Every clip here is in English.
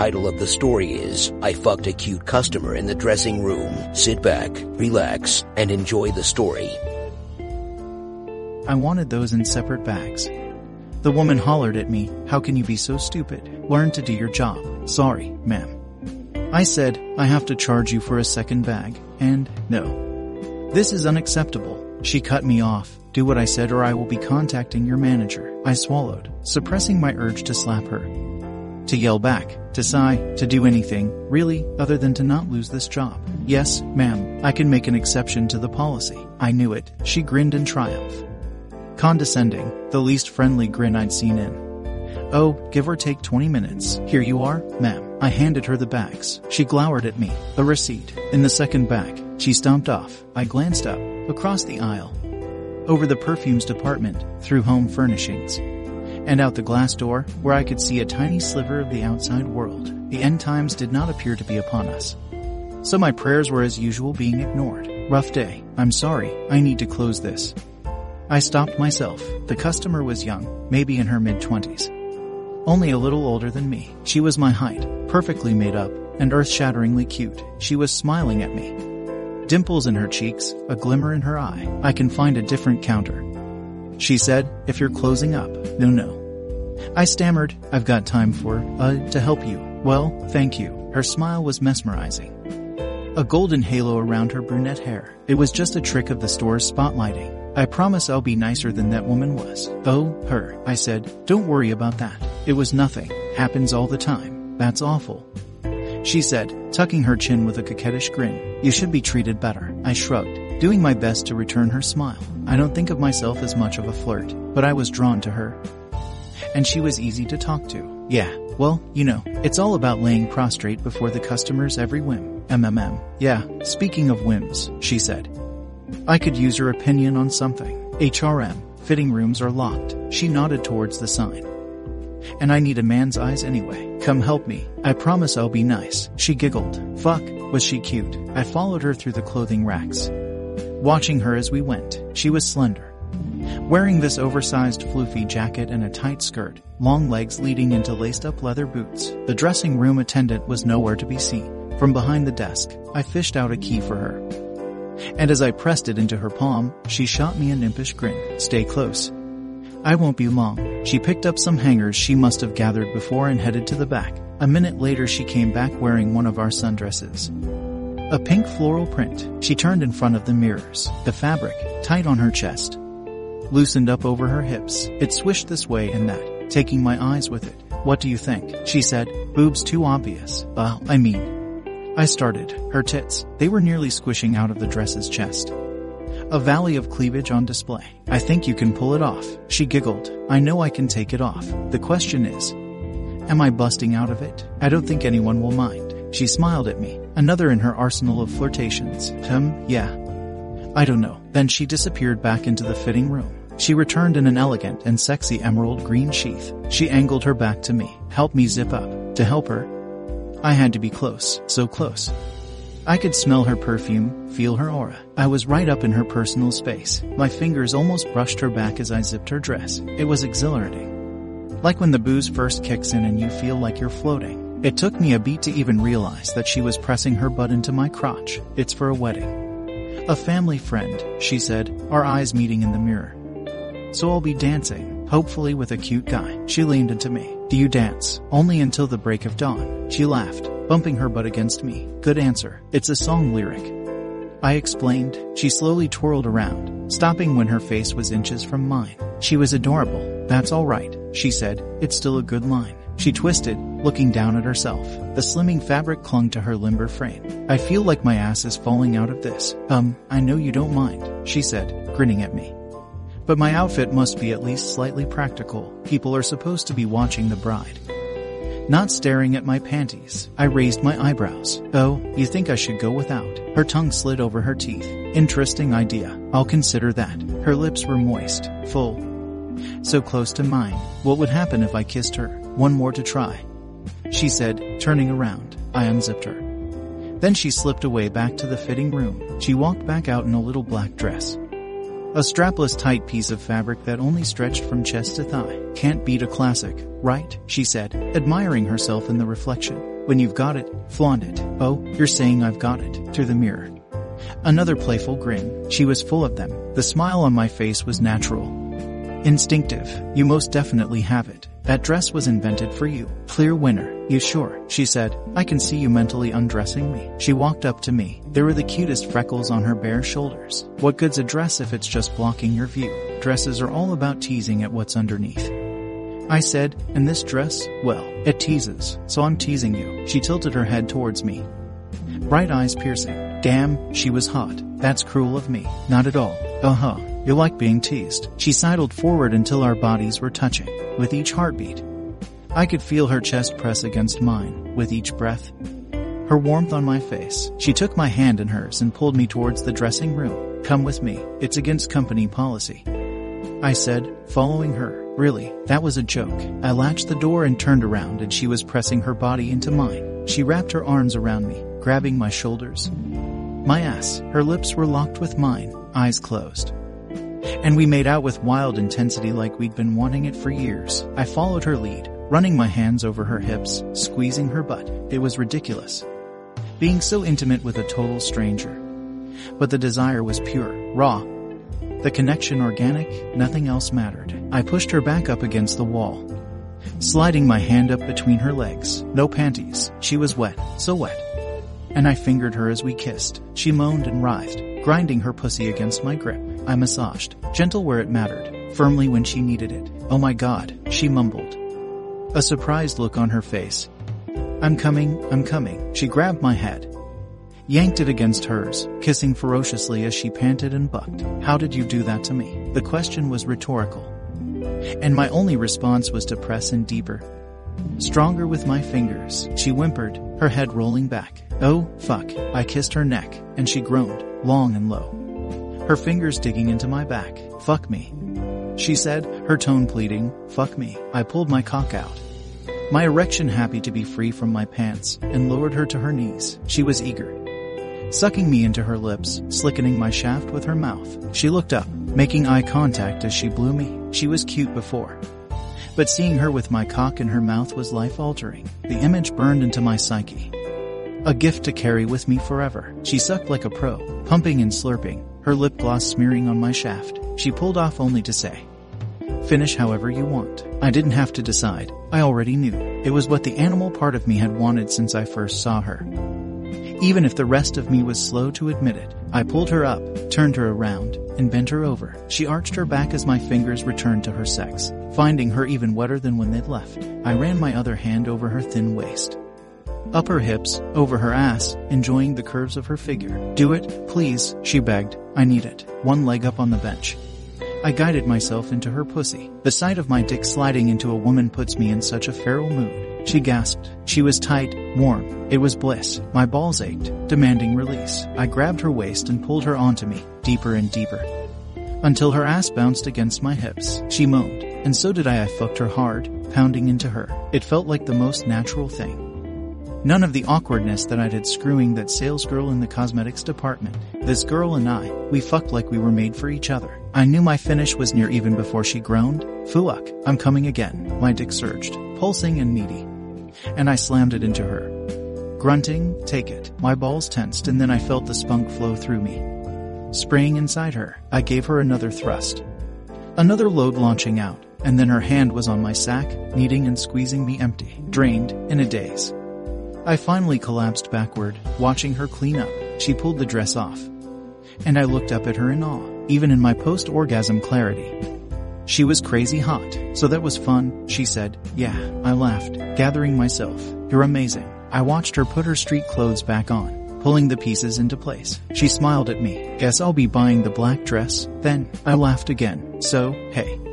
Title of the story is I Fucked a Cute Customer in the Dressing Room. Sit back, relax, and enjoy the story. I wanted those in separate bags. The woman hollered at me, How can you be so stupid? Learn to do your job. Sorry, ma'am. I said, I have to charge you for a second bag, and no. This is unacceptable. She cut me off. Do what I said or I will be contacting your manager. I swallowed, suppressing my urge to slap her. To yell back, to sigh, to do anything, really, other than to not lose this job. Yes, ma'am, I can make an exception to the policy. I knew it. She grinned in triumph. Condescending, the least friendly grin I'd seen in. Oh, give or take 20 minutes. Here you are, ma'am. I handed her the bags. She glowered at me. A receipt. In the second bag. She stomped off. I glanced up, across the aisle, over the perfumes department, through home furnishings, and out the glass door where I could see a tiny sliver of the outside world. The end times did not appear to be upon us. So my prayers were as usual being ignored. Rough day. I'm sorry. I need to close this. I stopped myself. The customer was young, maybe in her mid twenties. Only a little older than me. She was my height, perfectly made up, and earth-shatteringly cute. She was smiling at me. Dimples in her cheeks, a glimmer in her eye. I can find a different counter. She said, if you're closing up, no no. I stammered, I've got time for, uh, to help you. Well, thank you. Her smile was mesmerizing. A golden halo around her brunette hair. It was just a trick of the store's spotlighting. I promise I'll be nicer than that woman was. Oh, her, I said. Don't worry about that. It was nothing. Happens all the time. That's awful. She said, tucking her chin with a coquettish grin. You should be treated better. I shrugged, doing my best to return her smile. I don't think of myself as much of a flirt, but I was drawn to her. And she was easy to talk to. Yeah, well, you know, it's all about laying prostrate before the customer's every whim. MMM. Yeah, speaking of whims, she said. I could use your opinion on something. HRM. Fitting rooms are locked. She nodded towards the sign. And I need a man's eyes anyway. Come help me. I promise I'll be nice. She giggled. Fuck, was she cute. I followed her through the clothing racks. Watching her as we went, she was slender. Wearing this oversized floofy jacket and a tight skirt, long legs leading into laced up leather boots, the dressing room attendant was nowhere to be seen. From behind the desk, I fished out a key for her. And as I pressed it into her palm, she shot me an impish grin. Stay close. I won't be long. She picked up some hangers she must have gathered before and headed to the back. A minute later she came back wearing one of our sundresses. A pink floral print. She turned in front of the mirrors. The fabric, tight on her chest, loosened up over her hips. It swished this way and that, taking my eyes with it. What do you think? She said, boobs too obvious. Uh, I mean, I started. Her tits. They were nearly squishing out of the dress's chest. A valley of cleavage on display. I think you can pull it off. She giggled. I know I can take it off. The question is, am I busting out of it? I don't think anyone will mind. She smiled at me. Another in her arsenal of flirtations. Hmm, yeah. I don't know. Then she disappeared back into the fitting room. She returned in an elegant and sexy emerald green sheath. She angled her back to me. Help me zip up. To help her, I had to be close, so close. I could smell her perfume, feel her aura. I was right up in her personal space. My fingers almost brushed her back as I zipped her dress. It was exhilarating. Like when the booze first kicks in and you feel like you're floating. It took me a beat to even realize that she was pressing her butt into my crotch. It's for a wedding. A family friend, she said, our eyes meeting in the mirror. So I'll be dancing, hopefully with a cute guy. She leaned into me. Do you dance? Only until the break of dawn. She laughed, bumping her butt against me. Good answer. It's a song lyric. I explained. She slowly twirled around, stopping when her face was inches from mine. She was adorable. That's alright, she said. It's still a good line. She twisted, looking down at herself. The slimming fabric clung to her limber frame. I feel like my ass is falling out of this. Um, I know you don't mind, she said, grinning at me. But my outfit must be at least slightly practical. People are supposed to be watching the bride. Not staring at my panties, I raised my eyebrows. Oh, you think I should go without? Her tongue slid over her teeth. Interesting idea. I'll consider that. Her lips were moist, full, so close to mine. What would happen if I kissed her? One more to try. She said, turning around. I unzipped her. Then she slipped away back to the fitting room. She walked back out in a little black dress. A strapless tight piece of fabric that only stretched from chest to thigh. Can't beat a classic, right? She said, admiring herself in the reflection. when you've got it, flaunt it. Oh, you're saying I've got it, To the mirror. Another playful grin. She was full of them. The smile on my face was natural. Instinctive. You most definitely have it. That dress was invented for you. Clear winner. You sure? She said. I can see you mentally undressing me. She walked up to me. There were the cutest freckles on her bare shoulders. What good's a dress if it's just blocking your view? Dresses are all about teasing at what's underneath. I said, and this dress, well, it teases, so I'm teasing you. She tilted her head towards me. Bright eyes piercing. Damn, she was hot. That's cruel of me. Not at all. Uh-huh. You like being teased. She sidled forward until our bodies were touching. With each heartbeat, I could feel her chest press against mine with each breath. Her warmth on my face. She took my hand in hers and pulled me towards the dressing room. Come with me. It's against company policy. I said, following her. Really, that was a joke. I latched the door and turned around and she was pressing her body into mine. She wrapped her arms around me, grabbing my shoulders. My ass. Her lips were locked with mine, eyes closed. And we made out with wild intensity like we'd been wanting it for years. I followed her lead, running my hands over her hips, squeezing her butt. It was ridiculous. Being so intimate with a total stranger. But the desire was pure, raw. The connection organic, nothing else mattered. I pushed her back up against the wall, sliding my hand up between her legs. No panties. She was wet, so wet. And I fingered her as we kissed. She moaned and writhed, grinding her pussy against my grip. I massaged, gentle where it mattered, firmly when she needed it. Oh my god, she mumbled. A surprised look on her face. I'm coming, I'm coming. She grabbed my head, yanked it against hers, kissing ferociously as she panted and bucked. How did you do that to me? The question was rhetorical. And my only response was to press in deeper. Stronger with my fingers, she whimpered, her head rolling back. Oh, fuck. I kissed her neck, and she groaned, long and low. Her fingers digging into my back. Fuck me. She said, her tone pleading, fuck me. I pulled my cock out. My erection happy to be free from my pants, and lowered her to her knees. She was eager. Sucking me into her lips, slickening my shaft with her mouth. She looked up, making eye contact as she blew me. She was cute before. But seeing her with my cock in her mouth was life altering. The image burned into my psyche. A gift to carry with me forever. She sucked like a pro, pumping and slurping, her lip gloss smearing on my shaft. She pulled off only to say, Finish however you want. I didn't have to decide. I already knew. It was what the animal part of me had wanted since I first saw her. Even if the rest of me was slow to admit it, I pulled her up, turned her around, and bent her over. She arched her back as my fingers returned to her sex, finding her even wetter than when they'd left. I ran my other hand over her thin waist. Up her hips, over her ass, enjoying the curves of her figure. Do it, please, she begged. I need it. One leg up on the bench. I guided myself into her pussy. The sight of my dick sliding into a woman puts me in such a feral mood. She gasped. She was tight, warm. It was bliss. My balls ached, demanding release. I grabbed her waist and pulled her onto me, deeper and deeper. Until her ass bounced against my hips. She moaned, and so did I. I fucked her hard, pounding into her. It felt like the most natural thing. None of the awkwardness that I'd had screwing that sales girl in the cosmetics department. This girl and I, we fucked like we were made for each other. I knew my finish was near even before she groaned. Fuck, I'm coming again. My dick surged, pulsing and needy. And I slammed it into her. Grunting, take it. My balls tensed and then I felt the spunk flow through me. Spraying inside her, I gave her another thrust. Another load launching out, and then her hand was on my sack, kneading and squeezing me empty, drained, in a daze. I finally collapsed backward, watching her clean up. She pulled the dress off. And I looked up at her in awe, even in my post-orgasm clarity. She was crazy hot, so that was fun, she said. Yeah, I laughed, gathering myself. You're amazing. I watched her put her street clothes back on, pulling the pieces into place. She smiled at me. Guess I'll be buying the black dress. Then, I laughed again. So, hey.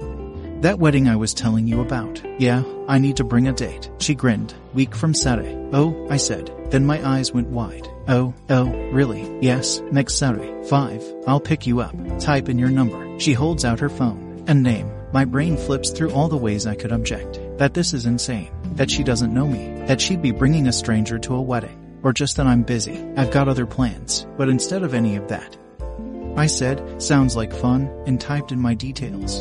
That wedding I was telling you about. Yeah, I need to bring a date. She grinned, week from Saturday. Oh, I said. Then my eyes went wide. Oh, oh, really? Yes, next Saturday. Five. I'll pick you up. Type in your number. She holds out her phone. And name. My brain flips through all the ways I could object. That this is insane. That she doesn't know me. That she'd be bringing a stranger to a wedding. Or just that I'm busy. I've got other plans. But instead of any of that, I said, sounds like fun, and typed in my details.